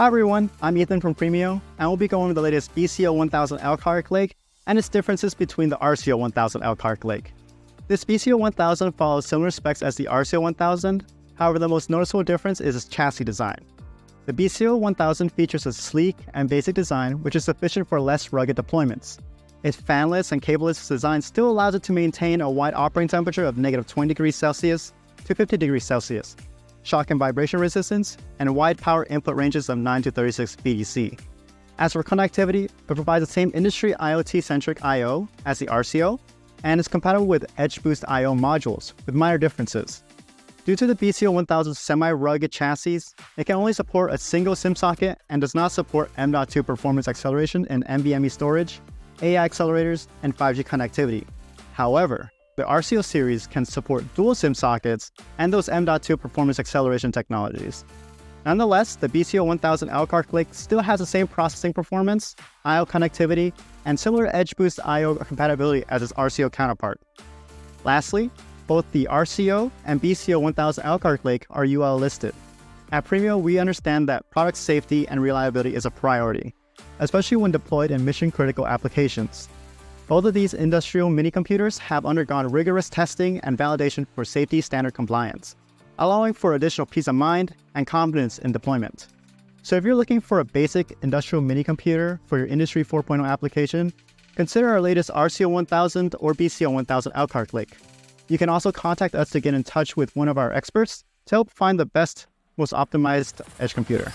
Hi everyone, I'm Ethan from Premio, and we'll be going over the latest BCO 1000 Elkhart Lake and its differences between the RCO 1000 Elkhart Lake. This BCO 1000 follows similar specs as the RCO 1000, however the most noticeable difference is its chassis design. The BCO 1000 features a sleek and basic design which is sufficient for less rugged deployments. Its fanless and cableless design still allows it to maintain a wide operating temperature of negative 20 degrees Celsius to 50 degrees Celsius, shock and vibration resistance, and wide power input ranges of 9 to 36 VDC. As for connectivity, it provides the same industry IoT-centric I.O. as the RCO, and is compatible with EdgeBoost I.O. modules, with minor differences. Due to the BCO 1000 semi-rugged chassis, it can only support a single SIM socket and does not support M.2 performance acceleration and NVMe storage, AI accelerators, and 5G connectivity. However, the RCO series can support dual SIM sockets and those M.2 performance acceleration technologies. Nonetheless, the BCO 1000 Elkhart Lake still has the same processing performance, I.O. connectivity, and similar EdgeBoost I.O. compatibility as its RCO counterpart. Lastly, both the RCO and BCO 1000 Elkhart Lake are UL listed. At Premio, we understand that product safety and reliability is a priority, especially when deployed in mission critical applications. Both of these industrial mini computers have undergone rigorous testing and validation for safety standard compliance, allowing for additional peace of mind and confidence in deployment. So if you're looking for a basic industrial mini computer for your Industry 4.0 application, consider our latest RCO 1000 or BCO 1000 Elkhart Lake. You can also contact us to get in touch with one of our experts to help find the best, most optimized edge computer.